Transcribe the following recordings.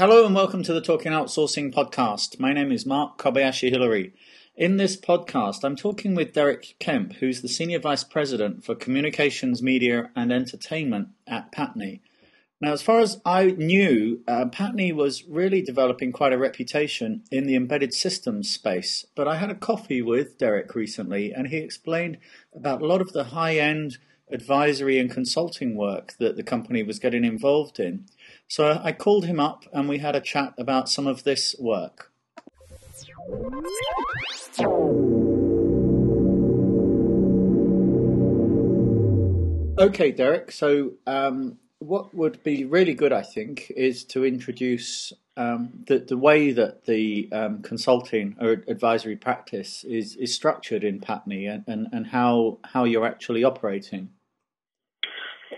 Hello and welcome to the Talking Outsourcing podcast. My name is Mark Kobayashi Hillary. In this podcast, I'm talking with Derek Kemp, who's the Senior Vice President for Communications, Media and Entertainment at Patni. Now, as far as I knew, uh, Patni was really developing quite a reputation in the embedded systems space. But I had a coffee with Derek recently, and he explained about a lot of the high end advisory and consulting work that the company was getting involved in. So I called him up and we had a chat about some of this work. Okay, Derek. So, um, what would be really good, I think, is to introduce um, the, the way that the um, consulting or advisory practice is, is structured in Patni and, and, and how, how you're actually operating.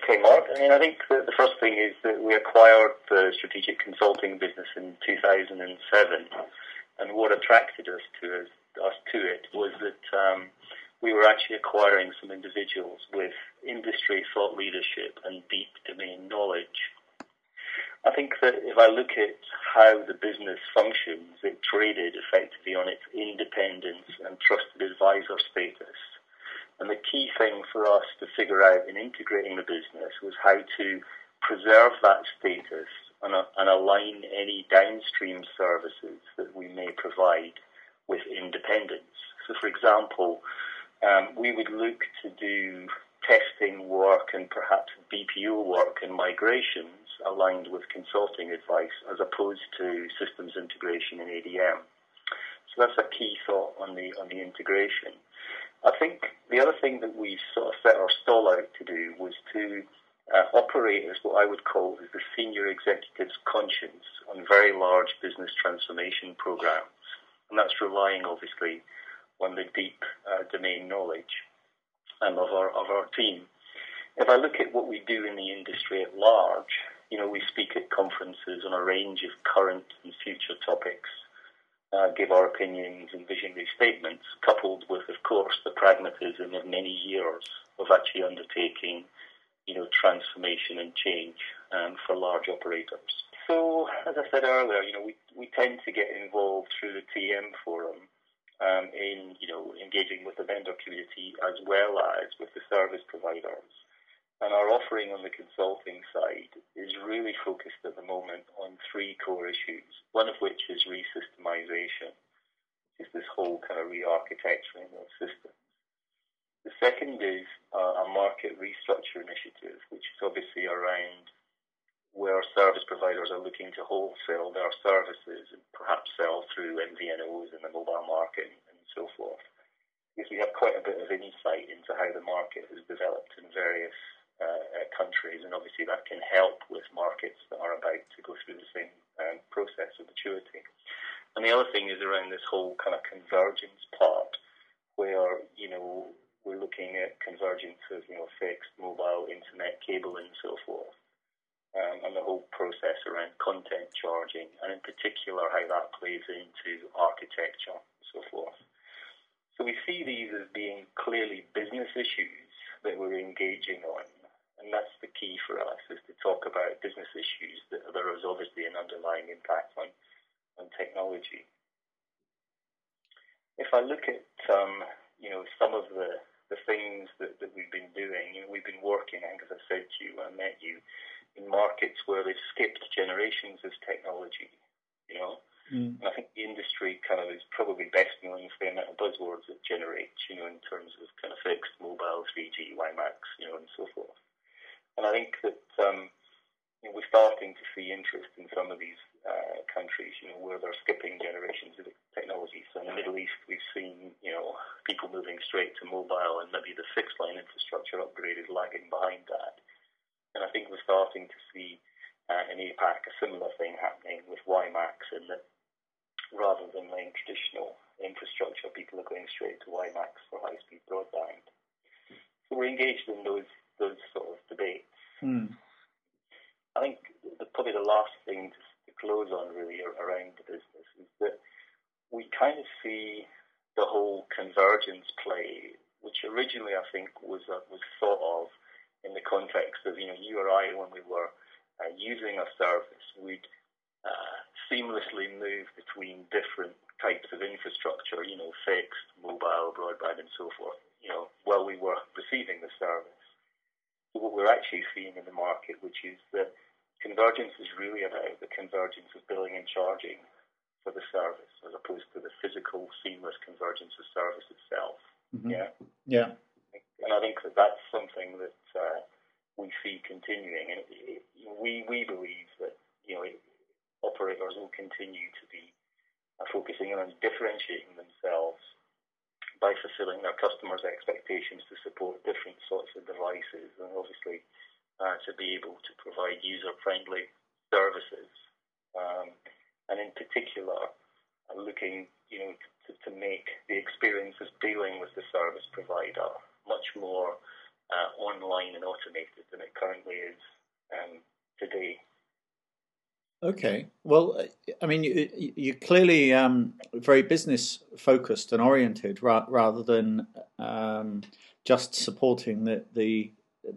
Okay, Mark. I mean, I think the, the first thing is that we acquired the strategic consulting business in 2007, and what attracted us to us, us to it was that um, we were actually acquiring some individuals with industry thought leadership and deep domain knowledge. I think that if I look at how the business functions, it traded effectively on its independence and trusted advisor status. And the key thing for us to figure out in integrating the business was how to preserve that status and, uh, and align any downstream services that we may provide with independence. So, for example, um, we would look to do testing work and perhaps BPO work and migrations aligned with consulting advice as opposed to systems integration in ADM. So that's a key thought on the on the integration. I think the other thing that we sort of set our stall out to do was to uh, operate as what I would call as the senior executive's conscience on very large business transformation programs. And that's relying obviously on the deep uh, domain knowledge um, of, our, of our team. If I look at what we do in the industry at large, you know, we speak at conferences on a range of current and future topics uh, give our opinions and visionary statements, coupled with, of course, the pragmatism of many years of actually undertaking, you know, transformation and change um, for large operators. So, as I said earlier, you know, we, we tend to get involved through the TM forum um, in, you know, engaging with the vendor community as well as with the service providers. And our offering on the consulting side is really focused at the moment three core issues, one of which is resystemization, which is this whole kind of re-architecturing of systems. The second is uh, a market restructure initiative, which is obviously around where service providers are looking to wholesale their services and perhaps sell through MVNOs in the mobile market and so forth. Because we have quite a bit of insight into how the market has developed in various uh, uh, countries, and obviously that can help with markets that are about to go through the same um, process of maturity. And the other thing is around this whole kind of convergence part, where you know we're looking at convergence of you know fixed, mobile, internet, cable, and so forth. Um, and the whole process around content charging, and in particular how that plays into architecture and so forth. So we see these as being clearly business issues that we're engaging on, and that's the key for us, is to talk about business issues that there is obviously an underlying impact on, on technology. If I look at, um, you know, some of the, the things that, that we've been doing, you know, we've been working, I think as I said to you, I met you, in markets where they've skipped generations of technology, you know, Mm. And I think the industry kind of is probably best known for the amount of buzzwords it generates, you know, in terms of kind of fixed, mobile, 3G, WiMAX, you know, and so forth. And I think that um, you know, we're starting to see interest in some of these uh, countries, you know, where they're skipping generations of technology. So in the Middle East, we've seen, you know, people moving straight to mobile, and maybe the fixed line infrastructure upgrade is lagging behind that. And I think we're starting to see uh, in APAC a similar thing happening with WiMAX, and that rather than laying traditional infrastructure, people are going straight to WiMAX for high-speed broadband. So we're engaged in those those sort of debates. Mm. I think the, probably the last thing to, to close on really around the business is that we kind of see the whole convergence play, which originally I think was uh, was thought of in the context of you know you or I when we were using a service, we'd uh, seamlessly move between different types of infrastructure, you know, fixed, mobile, broadband, and so forth, you know, while we were receiving the service. So what we're actually seeing in the market, which is that convergence is really about the convergence of billing and charging for the service, as opposed to the physical, seamless convergence of service itself. Mm-hmm. Yeah. Yeah. And I think that that's something that uh, we see continuing, and it, it, we we believe that you know operators will continue to be uh, focusing on differentiating themselves by fulfilling their customers' expectations to support different sorts of devices and obviously uh, to be able to provide user-friendly services. Um, and in particular, uh, looking you know to, to, make the experience of dealing with the service provider much more uh, online and automated than it currently is um, today. Okay. Well, I mean, you, you're clearly um, very business focused and oriented, ra- rather than um, just supporting the the,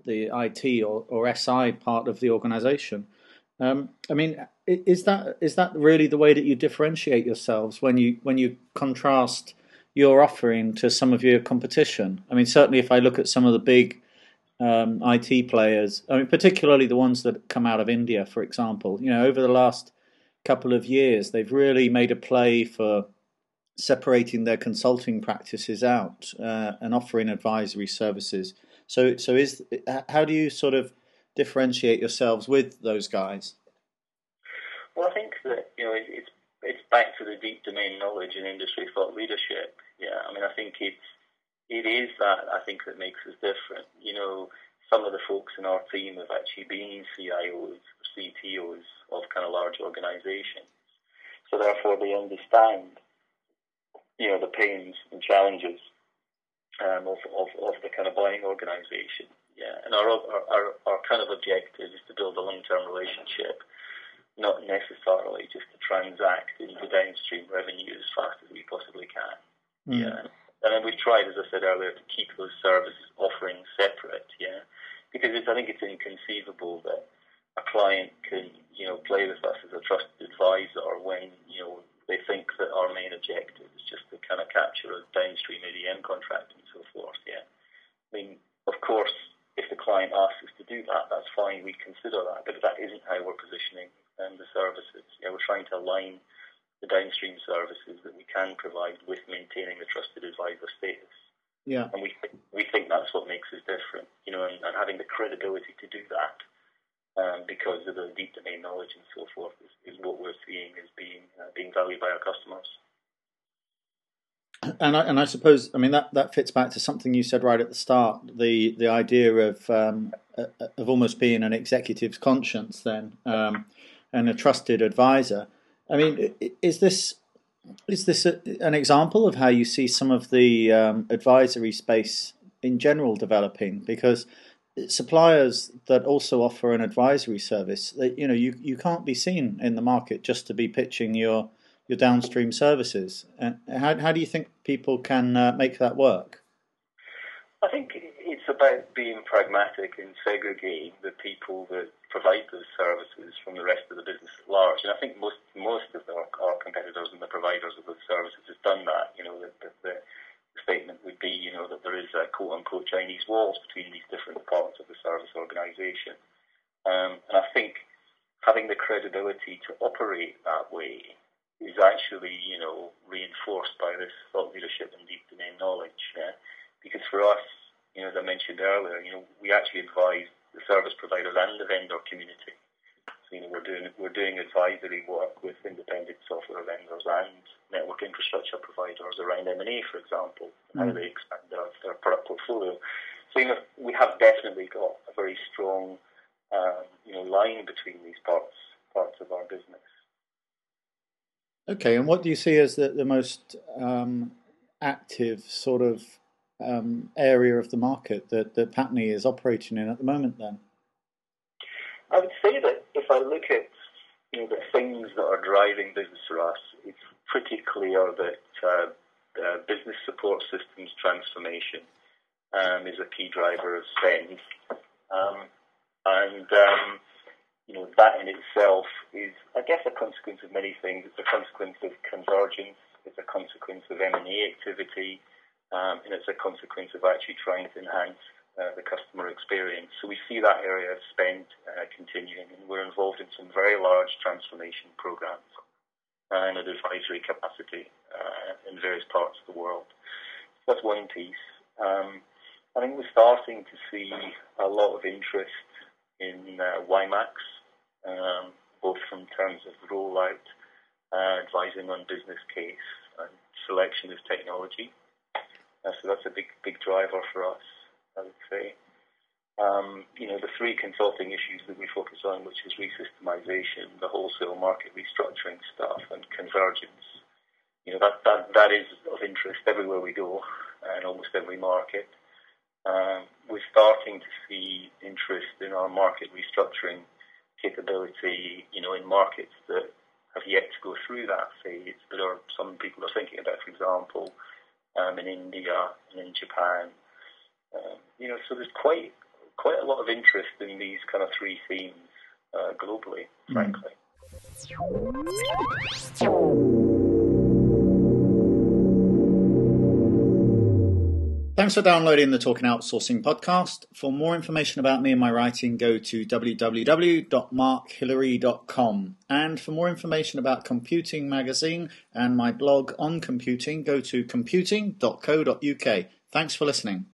the IT or, or SI part of the organisation. Um, I mean, is that is that really the way that you differentiate yourselves when you when you contrast your offering to some of your competition? I mean, certainly if I look at some of the big um, IT players. I mean, particularly the ones that come out of India, for example. You know, over the last couple of years, they've really made a play for separating their consulting practices out uh, and offering advisory services. So, so is how do you sort of differentiate yourselves with those guys? Well, I think that you know it's it's back to the deep domain knowledge and industry thought leadership. Yeah, I mean, I think it's it is that I think that makes us different. You know, some of the folks in our team have actually been CIOs, CTOs of kind of large organisations, so therefore they understand, you know, the pains and challenges um, of, of, of the kind of buying organisation. Yeah, and our, our our kind of objective is to build a long-term relationship, not necessarily just to transact into downstream revenue as fast as we possibly can. Mm. Yeah. And mean, we've tried, as I said earlier, to keep those service offerings separate, yeah, because it's, I think it's inconceivable that a client can, you know, play with us as a trusted advisor when, you know, they think that our main objective is just to kind of capture a downstream ADM contract and so forth, yeah. I mean, of course, if the client asks us to do that, that's fine, we consider that, but that isn't how we're positioning um, the services. Yeah, we're trying to align the downstream services can provide with maintaining the trusted advisor status. Yeah. And we we think that's what makes us different, you know, and, and having the credibility to do that um, because of the deep domain knowledge and so forth is, is what we're seeing as being uh, being valued by our customers. And I, and I suppose I mean that, that fits back to something you said right at the start the the idea of um, of almost being an executive's conscience then um, and a trusted advisor. I mean, is this is this a, an example of how you see some of the um, advisory space in general developing? Because suppliers that also offer an advisory service, that you know, you you can't be seen in the market just to be pitching your your downstream services. Uh, how how do you think people can uh, make that work? I think it's about being pragmatic and segregating the people that provide those services from the rest of the business at large. And I think most most of our, competitors and the providers of those services have done that. You know, the, the, statement would be, you know, that there is a quote unquote Chinese walls between these different parts of the service organisation. Um, and I think having the credibility to operate that way is actually, you know, reinforced by this thought leadership and deep domain knowledge. Yeah? Because for us, you know, as I mentioned earlier, you know, we actually advise the service providers and the vendor community. So, you know, we're doing we're doing advisory work with independent software vendors and network infrastructure providers around M&A, for example, mm. how they expand their, their product portfolio. So, you know, we have definitely got a very strong, um, you know, line between these parts parts of our business. Okay, and what do you see as the, the most um, active sort of um, area of the market that, that Patni is operating in at the moment then? I would say that if I look at you know, the things that are driving business for us, it's pretty clear that uh, uh, business support systems transformation um, is a key driver of spend. Um, and um, you know that in itself is, I guess, a consequence of many things. It's a consequence of convergence. It's a consequence of M&A activity. Um, and it's a consequence of actually trying to enhance uh, the customer experience. So we see that area of spend uh, continuing, and we're involved in some very large transformation programs uh, and advisory capacity in various parts of the world. So that's one piece. Um, I think we're starting to see a lot of interest in uh, WiMAX, um, both from terms of rollout, uh, advising on business case, and selection of technology. So that's a big, big driver for us, I would say. Um, you know, the three consulting issues that we focus on, which is resystemization, the wholesale market restructuring stuff, and convergence. You know, that, that, that is of interest everywhere we go and almost every market. Um, we're starting to see interest in our market restructuring capability, you know, in markets that have yet to go through that phase, but are some people are thinking about, for example, um, in India and in Japan. Um, you know, so there's quite quite a lot of interest in these kind of three themes uh, globally, mm. Thanks for downloading the Talking Outsourcing podcast. For more information about me and my writing, go to www.markhillary.com. And for more information about Computing Magazine and my blog on computing, go to computing.co.uk. Thanks for listening.